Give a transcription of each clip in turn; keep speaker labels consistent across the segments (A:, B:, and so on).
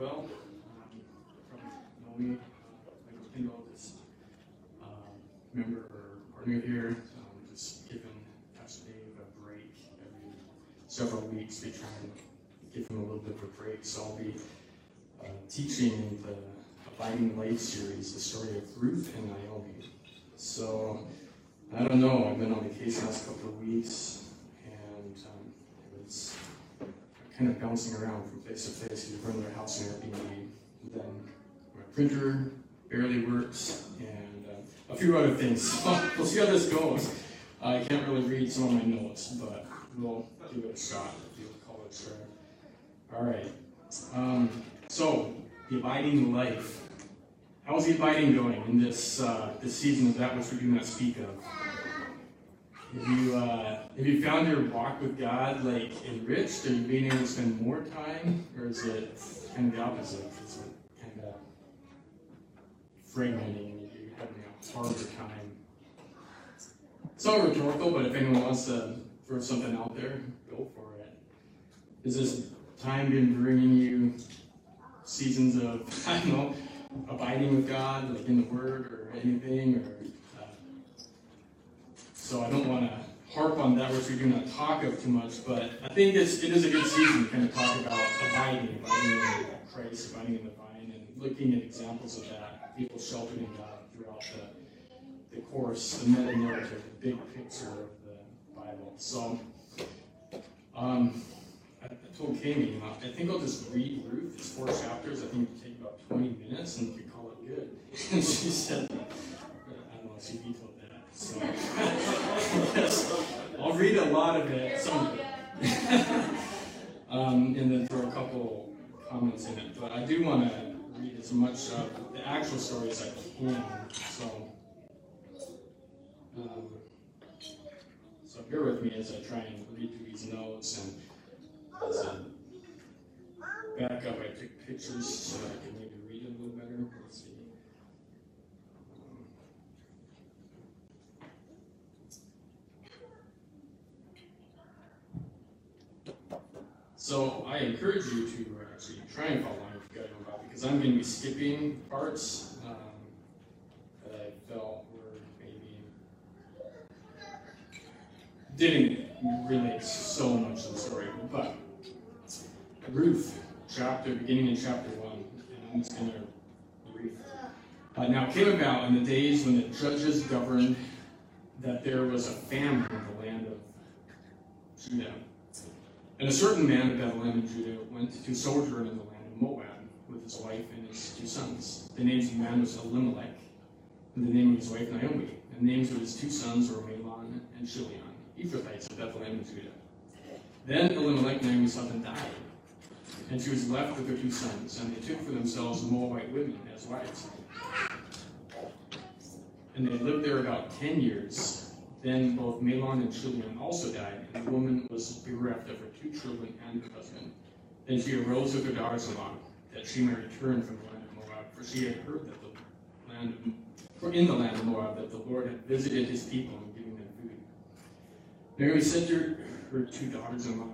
A: well. Um, from uh, like Kendall, this um, member or partner here, um, giving Pastor Dave a break every several weeks. They try and give him a little bit of a break. So I'll be uh, teaching the Abiding Life series, the story of Ruth and Naomi. So I don't know. I've been on vacation last couple of weeks, and um, it was kind of bouncing around from place to place. We run their house in Airbnb. Then my printer barely works, and uh, a few other things. we'll see how this goes. I can't really read some of my notes, but we'll give it a shot. All right. Um, so the abiding life. How's the abiding going in this uh, this season of that which we do not speak of? Have you uh, have you found your walk with God like enriched? Are you being able to spend more time, or is it kind of the opposite? Is it kind of fragmenting and you're having a harder time? It's not rhetorical, but if anyone wants to throw something out there, go for it. Is this time been bringing you seasons of I don't know abiding with God, like in the Word or anything, or so I don't want to harp on that which we do not talk of too much, but I think it's, it is a good season to kind of talk about abiding, abiding in Christ, abiding in the vine, and looking at examples of that, people sheltered in God throughout the, the course, the meta narrative, the big picture of the Bible. So, um, I, I told Kami, I think I'll just read Ruth. It's four chapters. I think it'll take about 20 minutes, and we call it good. She said, I don't know, if she vetoed that. So, I'll read a lot of it, some of it, um, and then throw a couple comments in it. But I do want to read as much of the actual story as I can. So, um, so bear with me as I try and read through these notes and as back up, I took pictures so I can maybe read a little better. Let's see. So I encourage you to actually try and follow along if you guys know about because I'm going to be skipping parts um, that I felt were maybe didn't relate so much to the story, but Ruth, chapter beginning in chapter one, and I'm just going to read. Uh, now it came about in the days when the judges governed that there was a famine in the land of Judah. And a certain man of Bethlehem in Judah went to sojourn in the land of Moab with his wife and his two sons. The names of the man was Elimelech, and the name of his wife Naomi. And the names of his two sons were Mahlon and Chilion, Ephrathites of Bethlehem in Judah. Then Elimelech, Naomi's husband, died, and she was left with her two sons, and they took for themselves Moabite women as wives. And they lived there about ten years. Then both Mahlon and Chilion also died, and the woman was bereft of her two children and her husband. Then she arose with her daughters-in-law, that she might return from the land of Moab, for she had heard that the land of, for in the land of Moab that the Lord had visited his people and given them food. Mary said to her, two daughters-in-law,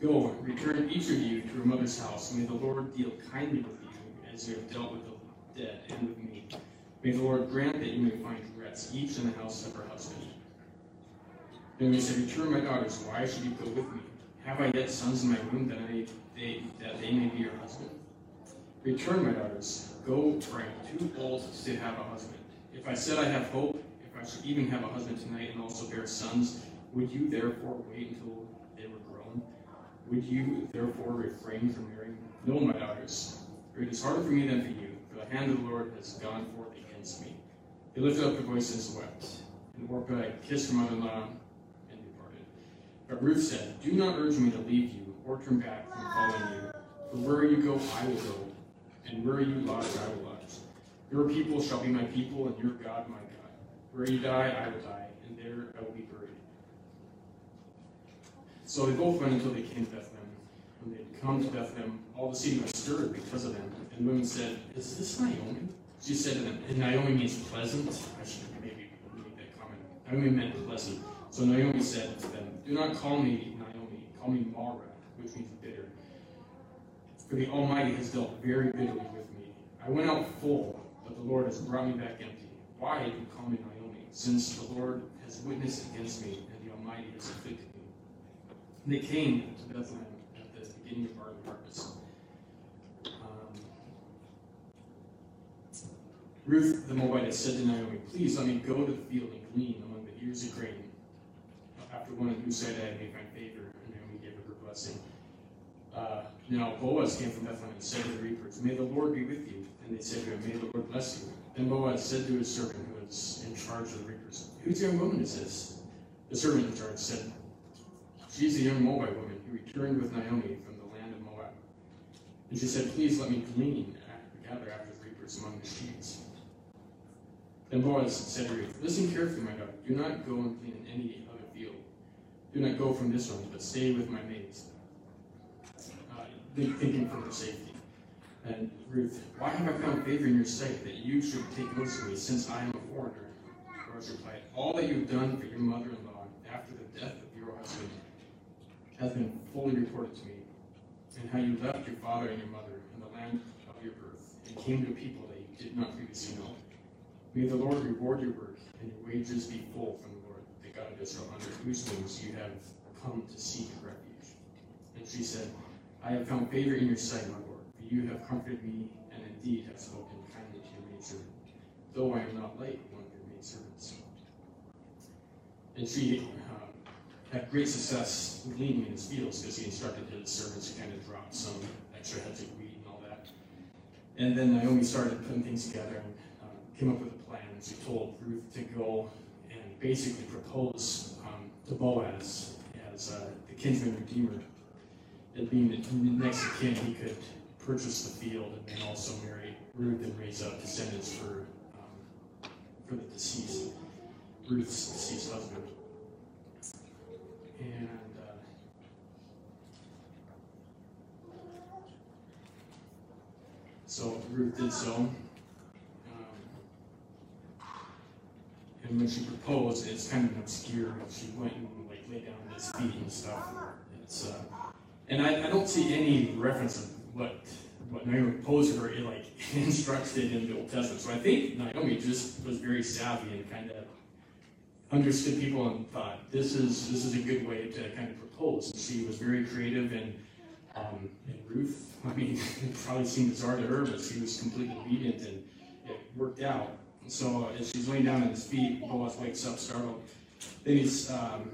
A: Go, return each of you to her mother's house. May the Lord deal kindly with you, as you have dealt with the dead and with me. May the Lord grant that you may find rest, each in the house of her husband. Then we said, Return, my daughters, why should you go with me? Have I yet sons in my womb that, I, they, that they may be your husband? Return, my daughters, go, for I am too old to have a husband. If I said I have hope, if I should even have a husband tonight and also bear sons, would you therefore wait until they were grown? Would you therefore refrain from marrying? No, my daughters, for it is harder for me than for you, for the hand of the Lord has gone forth against me. They lifted up their voices and wept. And Orpah kissed her mother-in-law and departed. But Ruth said, Do not urge me to leave you or turn back from following you. For where you go, I will go, and where you lodge, I will lodge. Your people shall be my people, and your God my God. Where you die, I will die, and there I will be buried. So they both went until they came to Bethlehem. When they had come to Bethlehem, all the city was stirred because of them. And the women said, Is this Naomi? She said and Naomi means pleasant. I should maybe make that comment. Naomi meant pleasant. So Naomi said to them, Do not call me Naomi, call me Mara, which means bitter. For the Almighty has dealt very bitterly with me. I went out full, but the Lord has brought me back empty. Why do you call me Naomi, since the Lord has witnessed against me, and the Almighty has afflicted me? And they came to Bethlehem at the beginning of barley harvest. Ruth the Moabitess said to Naomi, Please let me go to the field and glean among the ears of grain. After one of who said, I may find favor, and Naomi gave her her blessing. Uh, now Boaz came from Bethlehem and said to the reapers, May the Lord be with you. And they said to him, May the Lord bless you. Then Boaz said to his servant who was in charge of the reapers, Whose young woman is this? The servant in charge said, She's a young Moabite woman who returned with Naomi from the land of Moab. And she said, Please let me glean, and gather after the reapers among the sheaves. Then Boaz said to Ruth, Listen carefully, my daughter. Do not go and in any other field. Do not go from this one, but stay with my maids. Uh, thinking for her safety. And Ruth, why have I found favor in your sight that you should take notice of me, since I am a foreigner? Boaz replied, All that you have done for your mother-in-law after the death of your husband has been fully reported to me, and how you left your father and your mother in the land of your birth, and came to a people that you did not previously know. May the Lord reward your work, and your wages be full from the Lord, the God of Israel, under whose wings you have come to seek refuge. And she said, I have found favor in your sight, my Lord, for you have comforted me, and indeed have spoken kindly to your maidservant, though I am not like one of your maidservants. And she um, had great success gleaning in his fields because he instructed his servants to kind of drop some extra heads of wheat and all that. And then Naomi started putting things together and came up with a plan. And she told Ruth to go and basically propose um, to Boaz as uh, the kinsman redeemer. And being the next of kin, he could purchase the field and then also marry Ruth and raise up descendants for um, for the deceased, Ruth's deceased husband. And uh, so Ruth did so. And when she proposed, it's kind of obscure. She went and like lay down at his feet and stuff. It's uh, and I, I don't see any reference of what what Naomi proposed to her. It like instructed in the Old Testament. So I think Naomi just was very savvy and kind of understood people and thought this is this is a good way to kind of propose. And she was very creative and um, and Ruth, I mean, it probably seemed bizarre to her, but she was completely obedient and it worked out. So as she's laying down at his feet, Boaz wakes up startled. Then he's um,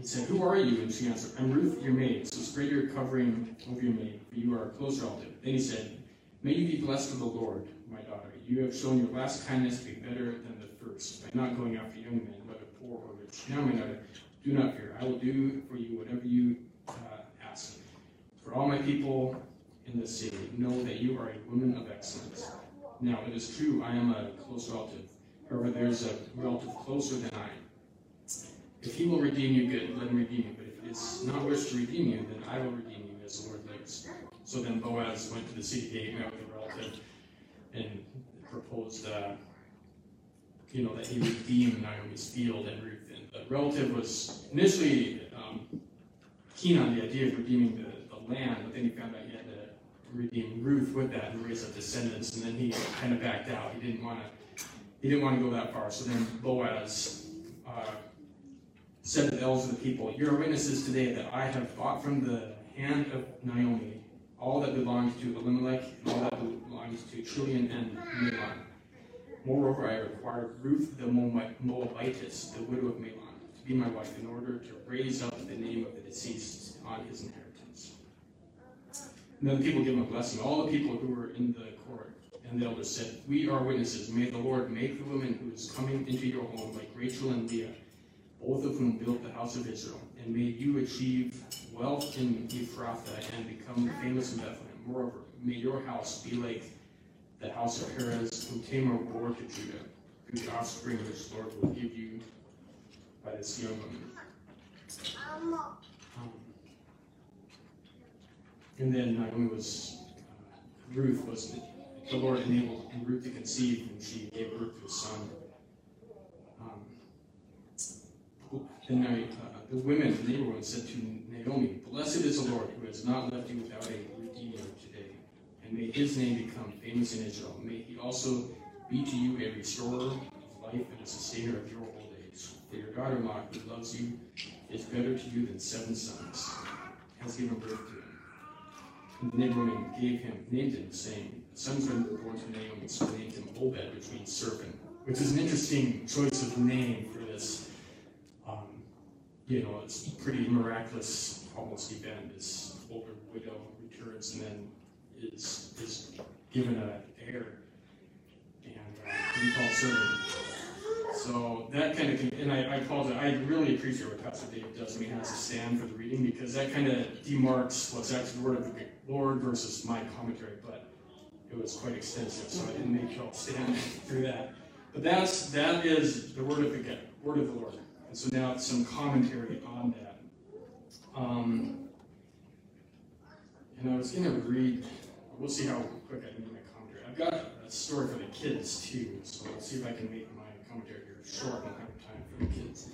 A: he said, Who are you? And she answered, I'm Ruth, your maid. So spread your covering over your maid, for you are a close relative. Then he said, May you be blessed of the Lord, my daughter. You have shown your last kindness to be better than the first, by not going after young men, whether poor or rich. Now, my daughter, do not fear. I will do for you whatever you uh, ask. For all my people in the city know that you are a woman of excellence. Now, it is true, I am a close relative. However, there's a relative closer than I. If he will redeem you, good, let him redeem you. But if it's not wish to redeem you, then I will redeem you, as the Lord lives. So then Boaz went to the city gate, met with a relative, and proposed, uh, you know, that he redeem Naomi's field and Ruth. And the relative was initially um, keen on the idea of redeeming the, the land, but then he found out he had redeem Ruth with that and raise up descendants. And then he kind of backed out. He didn't want to. He didn't want to go that far. So then Boaz. Uh, said to the elders of the people, You are witnesses today that I have bought from the hand of Naomi all that belongs to Elimelech and all that belongs to Chilion and Mahlon. Moreover, I required Ruth the Moabitess, the widow of Mahlon, to be my wife in order to raise up the name of the deceased on his inheritance. And then the people gave him a blessing. All the people who were in the court and the elders said, We are witnesses. May the Lord make the woman who is coming into your home like Rachel and Leah both of whom built the house of Israel, and may you achieve wealth in Ephrathah and become famous in Bethlehem. Moreover, may your house be like the house of Perez, whom Tamar bore to Judah, the offspring the Lord will give you by this young woman. Um, and then Naomi was, uh, Ruth was, the Lord enabled Ruth to conceive, and she gave birth to a son. Then uh, the women, the neighborhood, said to Naomi, Blessed is the Lord who has not left you without a redeemer today, and may his name become famous in Israel. May he also be to you a restorer of life and a sustainer of your old age. For your daughter-in-law, who loves you, is better to you than seven sons, has given birth to And gave him, him, saying, The sons are born to Naomi, so named him Obed, which means serpent, which is an interesting choice of name for this. Um, you know, it's pretty miraculous, almost event. This older widow returns and then is is given a heir and uh, to be called. So that kind of, and I, I apologize, I really appreciate what Pastor Dave does when he has to stand for the reading because that kind of demarks what's actually the word of the Lord versus my commentary, but it was quite extensive, so I didn't make y'all stand through that. But that's, that is the word of the, word of the Lord. And so now it's some commentary on that. Um, and I was going to read, we'll see how quick I can do my commentary. I've got a story for the kids too, so let's see if I can make my commentary here short. I time for the kids.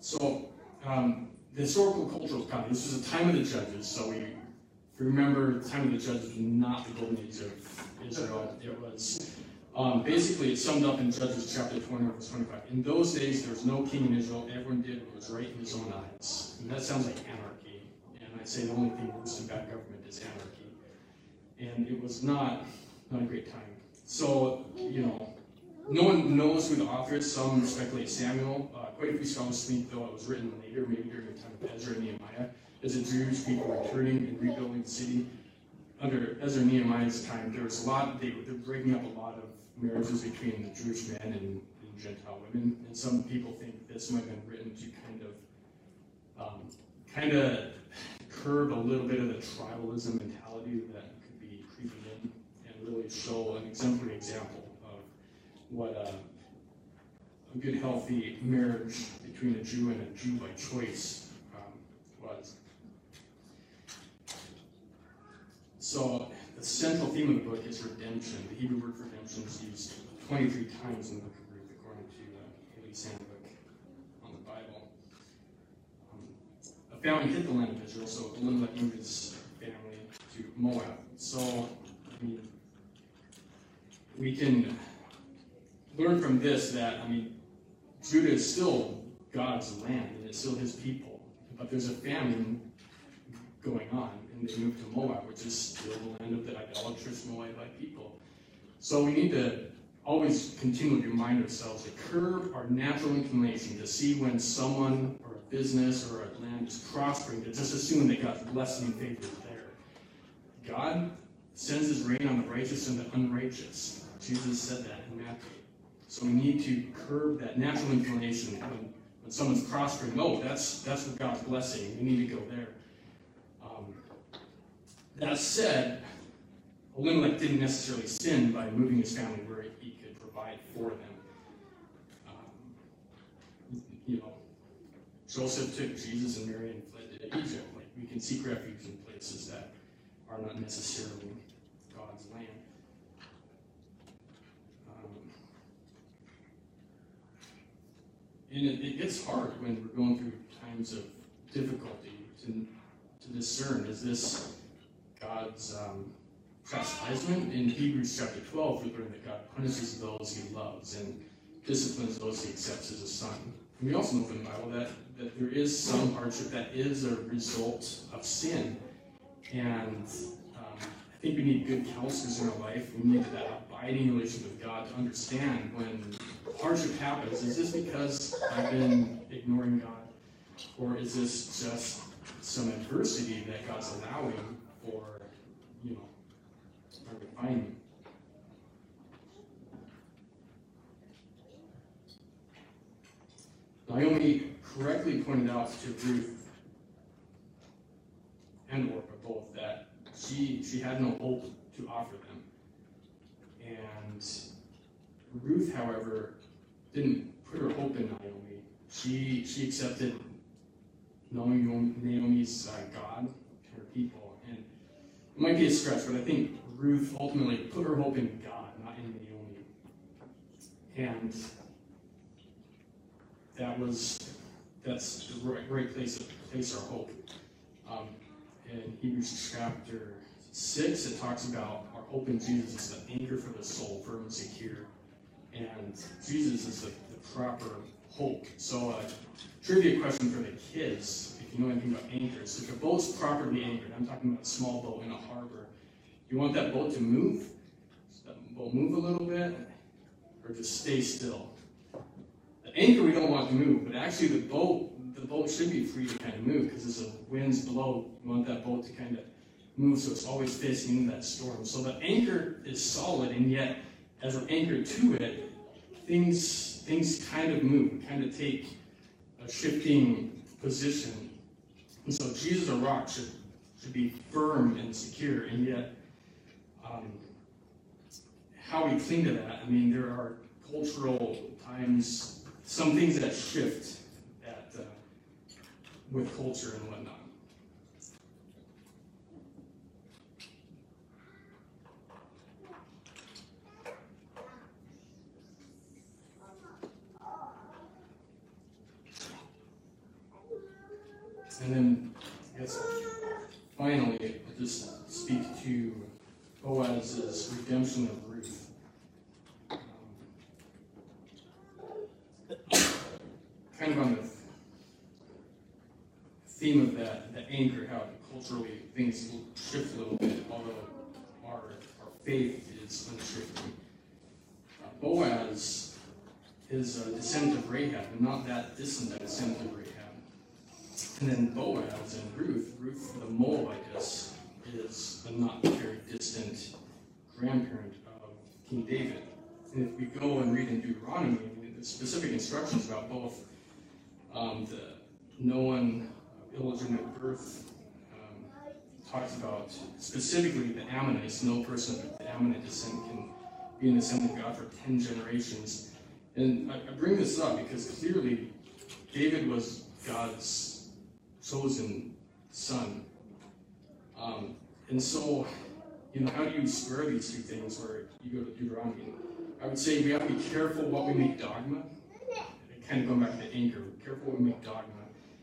A: So, um, the historical cultural context, this was a time of the judges, so we, remember, the time of the judges was not the golden age of Israel. It was um, basically, it's summed up in Judges chapter 20, verse 25. In those days, there was no king in Israel. Everyone did what was right in his own eyes. And that sounds like anarchy. And I'd say the only thing worse than bad government is anarchy. And it was not, not a great time. So, you know, no one knows who the author is. Some speculate Samuel. Uh, quite a few scholars think, though, it was written later, maybe during the time of Ezra and Nehemiah, as the Jewish people were returning and rebuilding the city. Under Ezra and Nehemiah's time, there was a lot, they, they're breaking up a lot of marriages between the Jewish men and, and Gentile women. And some people think this might have been written to kind of, um, kind of curb a little bit of the tribalism mentality that could be creeping in and really show an exemplary example what a, a good, healthy marriage between a Jew and a Jew by choice um, was. So the central theme of the book is redemption. The Hebrew word for redemption is used 23 times in the book of Ruth, according to the Halley's Handbook on the Bible. Um, a family hit the land of Israel, so Elimelech moved his family to Moab. So, I mean, we can learn from this that, I mean, Judah is still God's land and it's still his people, but there's a famine going on and they moved to Moab, which is still the land of the idolatrous Moabite people. So we need to always continually remind ourselves to curb our natural inclination to see when someone or a business or a land is prospering, to just assume that God's blessing and favor is there. God sends his rain on the righteous and the unrighteous. Jesus said that in Matthew. So we need to curb that natural inclination when, when someone's prospering. Oh, that's that's what God's blessing. We need to go there. That said, Elimelech didn't necessarily sin by moving his family where he could provide for them. Um, you know, Joseph took Jesus and Mary and fled to Egypt. Like we can seek refuge in places that are not necessarily God's land. Um, and it, it gets hard when we're going through times of difficulty to, to discern is this God's um, chastisement. In Hebrews chapter 12, we learn that God punishes those he loves and disciplines those he accepts as a son. And we also know from the Bible that, that there is some hardship that is a result of sin. And I think we need good counselors in our life. We need that abiding relationship with God to understand when hardship happens. Is this because I've been ignoring God? Or is this just some adversity that God's allowing for, you know, our refinement. Naomi correctly pointed out to Ruth and Orpah both that she she had no hope to offer them. And Ruth, however, didn't put her hope in Naomi. She she accepted knowing Naomi's uh, God, her people, And it might be a stretch, but I think Ruth ultimately put her hope in God, not in Naomi. And that was that's the right, right place to place our hope. Um, in Hebrews chapter six, it talks about our hope in Jesus is the anchor for the soul, firm and secure. And Jesus is the, the proper hope. So, uh, trivia question for the kids, if you know anything about anchors. If a boat's properly anchored, I'm talking about a small boat in a harbor, you want that boat to move? Does that boat move a little bit? Or just stay still? The anchor we don't want to move, but actually the boat, the boat should be free to kind of move because as the winds blow, you want that boat to kind of move so it's always facing into that storm. So the anchor is solid, and yet as we're anchored to it, things things kind of move, kind of take a shifting position. And so Jesus, a rock, should should be firm and secure, and yet um, how we cling to that. I mean, there are cultural times, some things that shift with culture and whatnot. And then, I guess, finally, I'll just speak to Boaz's redemption of Ruth. Um, kind of on the theme of that, the anchor, how culturally things shift a little bit, although our, our faith is unshifting. Uh, Boaz is a descendant of Rahab, and not that distant descendant of Rahab. And then Boaz and Ruth, Ruth the Moabitess, is a not very distant grandparent of King David. And if we go and read in Deuteronomy, the specific instructions about both um, the no one illegitimate birth um, talks about specifically the Ammonites. No person of the Ammonite descent can be in the assembly of God for ten generations. And I, I bring this up because clearly David was God's chosen son. Um, and so, you know, how do you square these two things where you go to Deuteronomy? I would say we have to be careful what we make dogma. Kind of going back to anger, careful what we make dogma.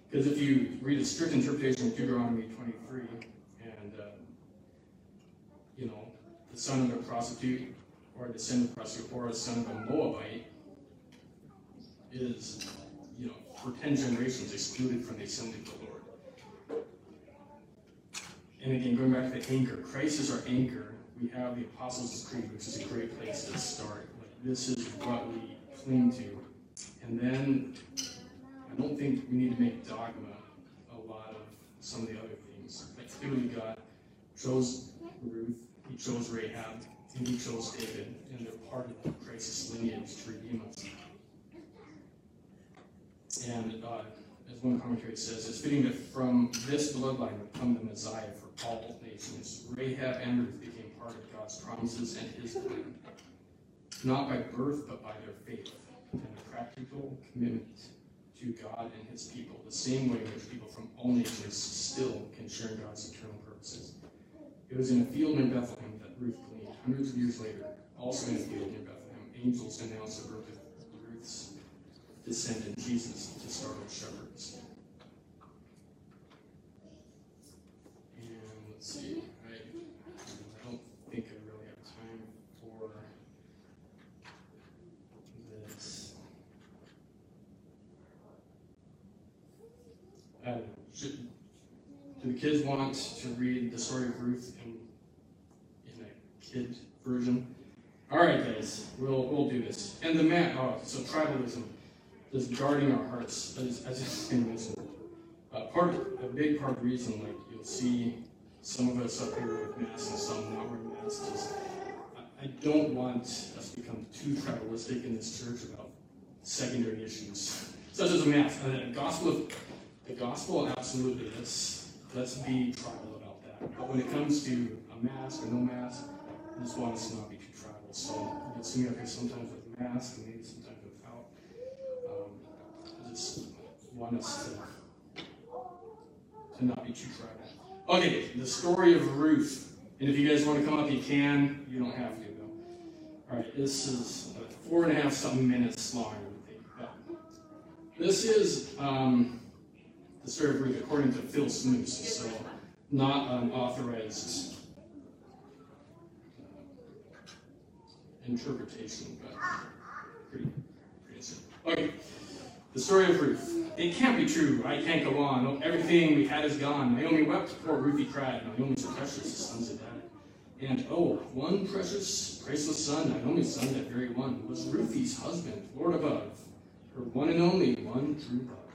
A: Because if you read a strict interpretation of Deuteronomy 23, and, uh, you know, the son of a prostitute, or a descendant of a prostitute, or a son of a Moabite, is, you know, for 10 generations excluded from the assembly of the Lord. And again, going back to the anchor, Christ is our anchor. We have the Apostles' Creed, which is a great place to start. Like, this is what we cling to. And then I don't think we need to make dogma a lot of some of the other things. Like clearly God chose Ruth, he chose Rahab, and he chose David, and they're part of the Christ's lineage to redeem us. And uh, as one commentary says, it's fitting that from this bloodline would come the Messiah for all nations. Rahab and Ruth became part of God's promises and his plan, not by birth, but by their faith and a practical commitment to God and his people, the same way in which people from all nations still can share in God's eternal purposes. It was in a field near Bethlehem that Ruth gleaned. Hundreds of years later, also in a field near Bethlehem, angels announced of Ruth's descendant, Jesus, to startled shepherds. And let's see, I, I don't think I really have time for this. Uh, should, do the kids want to read the story of Ruth in, in a kid version? All right, guys, we'll we'll do this. And the man, oh, so tribalism, just guarding our hearts, as as just mentioned. Uh, part, a big part of the reason, like you'll see some of us up here with masks and some not wearing masks. Is I, don't want us to become too tribalistic in this church about secondary issues, such as a mask. Uh, the gospel of the gospel, absolutely. Let's let's be tribal about that. But when it comes to a mask or no mask, I just want us to not be too tribal. So you'll see me sometimes with mask and maybe sometimes without. Um, I just want us to to not be too tribal. Okay, the story of Ruth. And if you guys want to come up, you can. You don't have to though. All right, this is four and a half something minutes long. This is. Um, the surgery according to Phil Smoose, so not an authorized interpretation, but pretty, pretty simple. Okay, the story of Ruth. It can't be true. I can't go on. Everything we had is gone. Naomi wept. Poor Ruthie cried. Naomi's precious sons of Adam. And oh, one precious, priceless son, Naomi's son, that very one, was Ruthie's husband, Lord above, her one and only, one true love.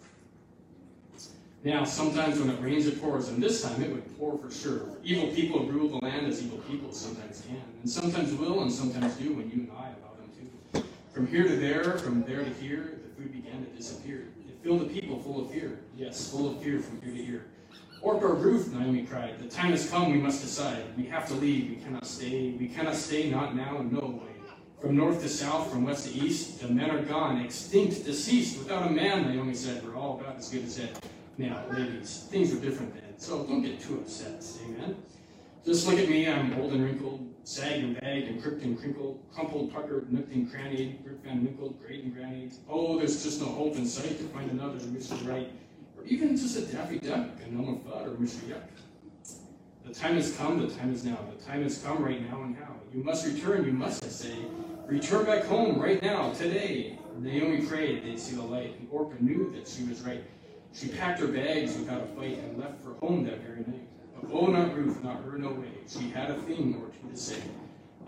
A: Now, sometimes when it rains, it pours, and this time it would pour for sure. Evil people rule the land as evil people sometimes can, and sometimes will, and sometimes do when you and I allow them to. From here to there, from there to here, the food began to disappear. It filled the people full of fear. Yes, full of fear from here to here. Orpah Ruth, Naomi cried, the time has come, we must decide. We have to leave, we cannot stay. We cannot stay, not now, no way. From north to south, from west to east, the men are gone, extinct, deceased, without a man, Naomi said. We're all about as good as dead. Now, ladies, things are different then, so don't get too upset, amen? Just look at me, I'm old and wrinkled, sagged and bagged, and cricked and crinkled, crumpled, puckered, nooked and crannied, Rip Van Winkle, great and grannied. Oh, there's just no hope in sight to find another Mr. Right, or even just a Daffy Duck, an Elmer Fudd, or Mr. Yuck. The time has come, the time is now, the time has come right now and how. You must return, you must, I say. Return back home right now, today. Naomi prayed they'd see the light, and Orpah knew that she was right. She packed her bags without a fight and left for home that very night. Oh, not Ruth, not her, no way. She had a thing or two to say.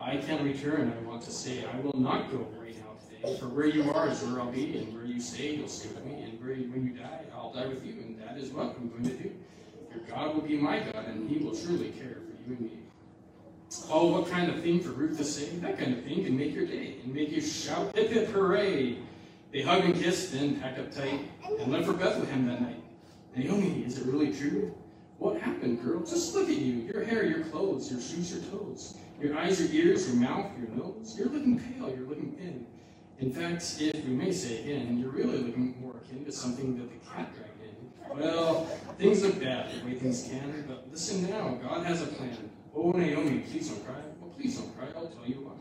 A: I can't return, I want to say. I will not go right now today. For where you are is where I'll be, and where you stay, you'll stay with me. And where you, when you die, I'll die with you, and that is what I'm going to do. Your God will be my God, and he will truly care for you and me. Oh, what kind of thing for Ruth to say? That kind of thing can make your day, and make you shout, hip hip hooray! They hugged and kissed, then packed up tight, and left for Bethlehem that night. Naomi, is it really true? What happened, girl? Just look at you. Your hair, your clothes, your shoes, your toes. Your eyes, your ears, your mouth, your nose. You're looking pale, you're looking thin. In fact, if we may say again, you're really looking more akin to something that the cat dragged in. Well, things look bad the way things can, but listen now, God has a plan. Oh, Naomi, please don't cry. Well, please don't cry, I'll tell you why.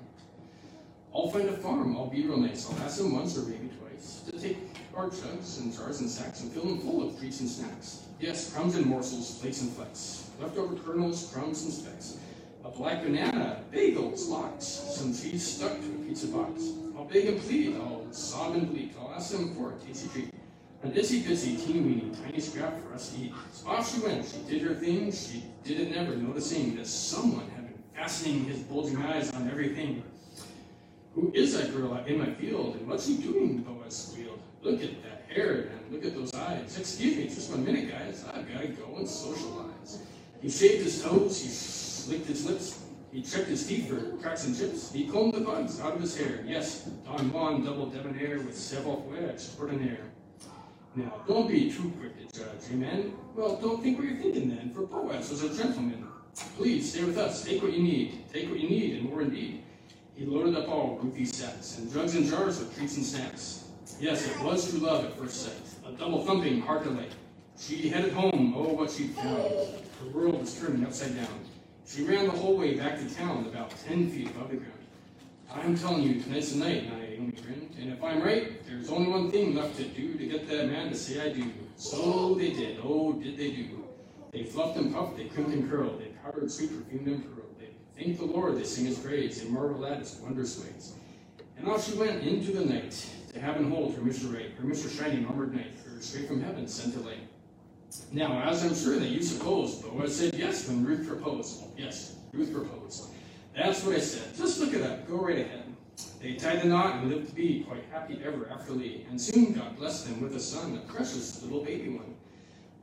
A: I'll find a farm, I'll be real nice. I'll ask them once or maybe twice to take our jugs and jars and sacks and fill them full of treats and snacks. Yes, crumbs and morsels, flakes and flecks, leftover kernels, crumbs and specks. A black banana, bagels, lox, some cheese stuck to a pizza box. I'll beg and plead, I'll sob and bleat, I'll ask them for a tasty treat. An itsy bitsy, teeny weeny, tiny scrap for us to eat. So off she went, she did her thing, she did it never, noticing that someone had been fastening his bulging eyes on everything. Who is that girl in my field, and what's he doing? Oh, Boaz squealed. Look at that hair, and look at those eyes. Excuse me, just one minute, guys. I've got to go and socialize. He shaved his toes, he licked his lips, he checked his teeth for cracks and chips. He combed the bugs out of his hair. Yes, Don Juan double debonair with savoir faire extraordinaire. Now, don't be too quick to judge, eh, amen? Well, don't think what you're thinking then, for Boaz was a gentleman. Please, stay with us. Take what you need. Take what you need, and more indeed. He loaded up all Ruthie's sacks, and jugs and jars with treats and snacks. Yes, it was true love at first sight, a double thumping heart delight. She headed home, oh, what she'd found. Her world was turning upside down. She ran the whole way back to town, about ten feet above the ground. I'm telling you, tonight's the night, Naomi grinned. And if I'm right, there's only one thing left to do to get that man to say I do. So they did. Oh, did they do. They fluffed and puffed, they crimped and curled, they powdered, sweet, perfumed and. Thanked the Lord, they sing his praise, they marvel at his wondrous ways. And off she went into the night to have and hold her Mr. Right, her Mr. Shining armored knight, her straight from heaven sent to. Now, as I'm sure that you supposed, Boaz said yes when Ruth proposed. Yes, Ruth proposed. That's what I said. Just look it up. Go right ahead. They tied the knot and lived to be quite happy ever afterly. And soon God blessed them with a son, a precious little baby one.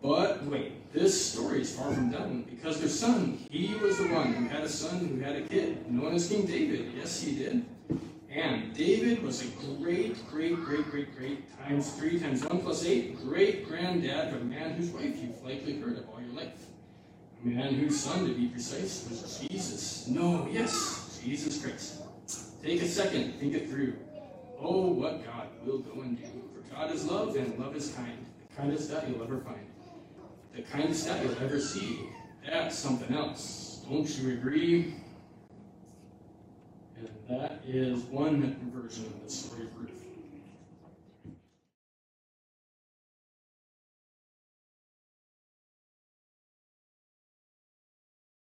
A: But wait, this story is far from done because their son, he was the one who had a son who had a kid, known as King David. Yes, he did. And David was a great, great, great, great, great, times three times one plus eight, great granddad of a man whose wife you've likely heard of all your life. A man whose son, to be precise, was Jesus. No, yes, Jesus Christ. Take a second, think it through. Oh, what God will go and do. For God is love, and love is kind. The kindest that you'll ever find. The kindest that you'll ever see. That's something else. Don't you agree? And that is one version of the story of Ruth.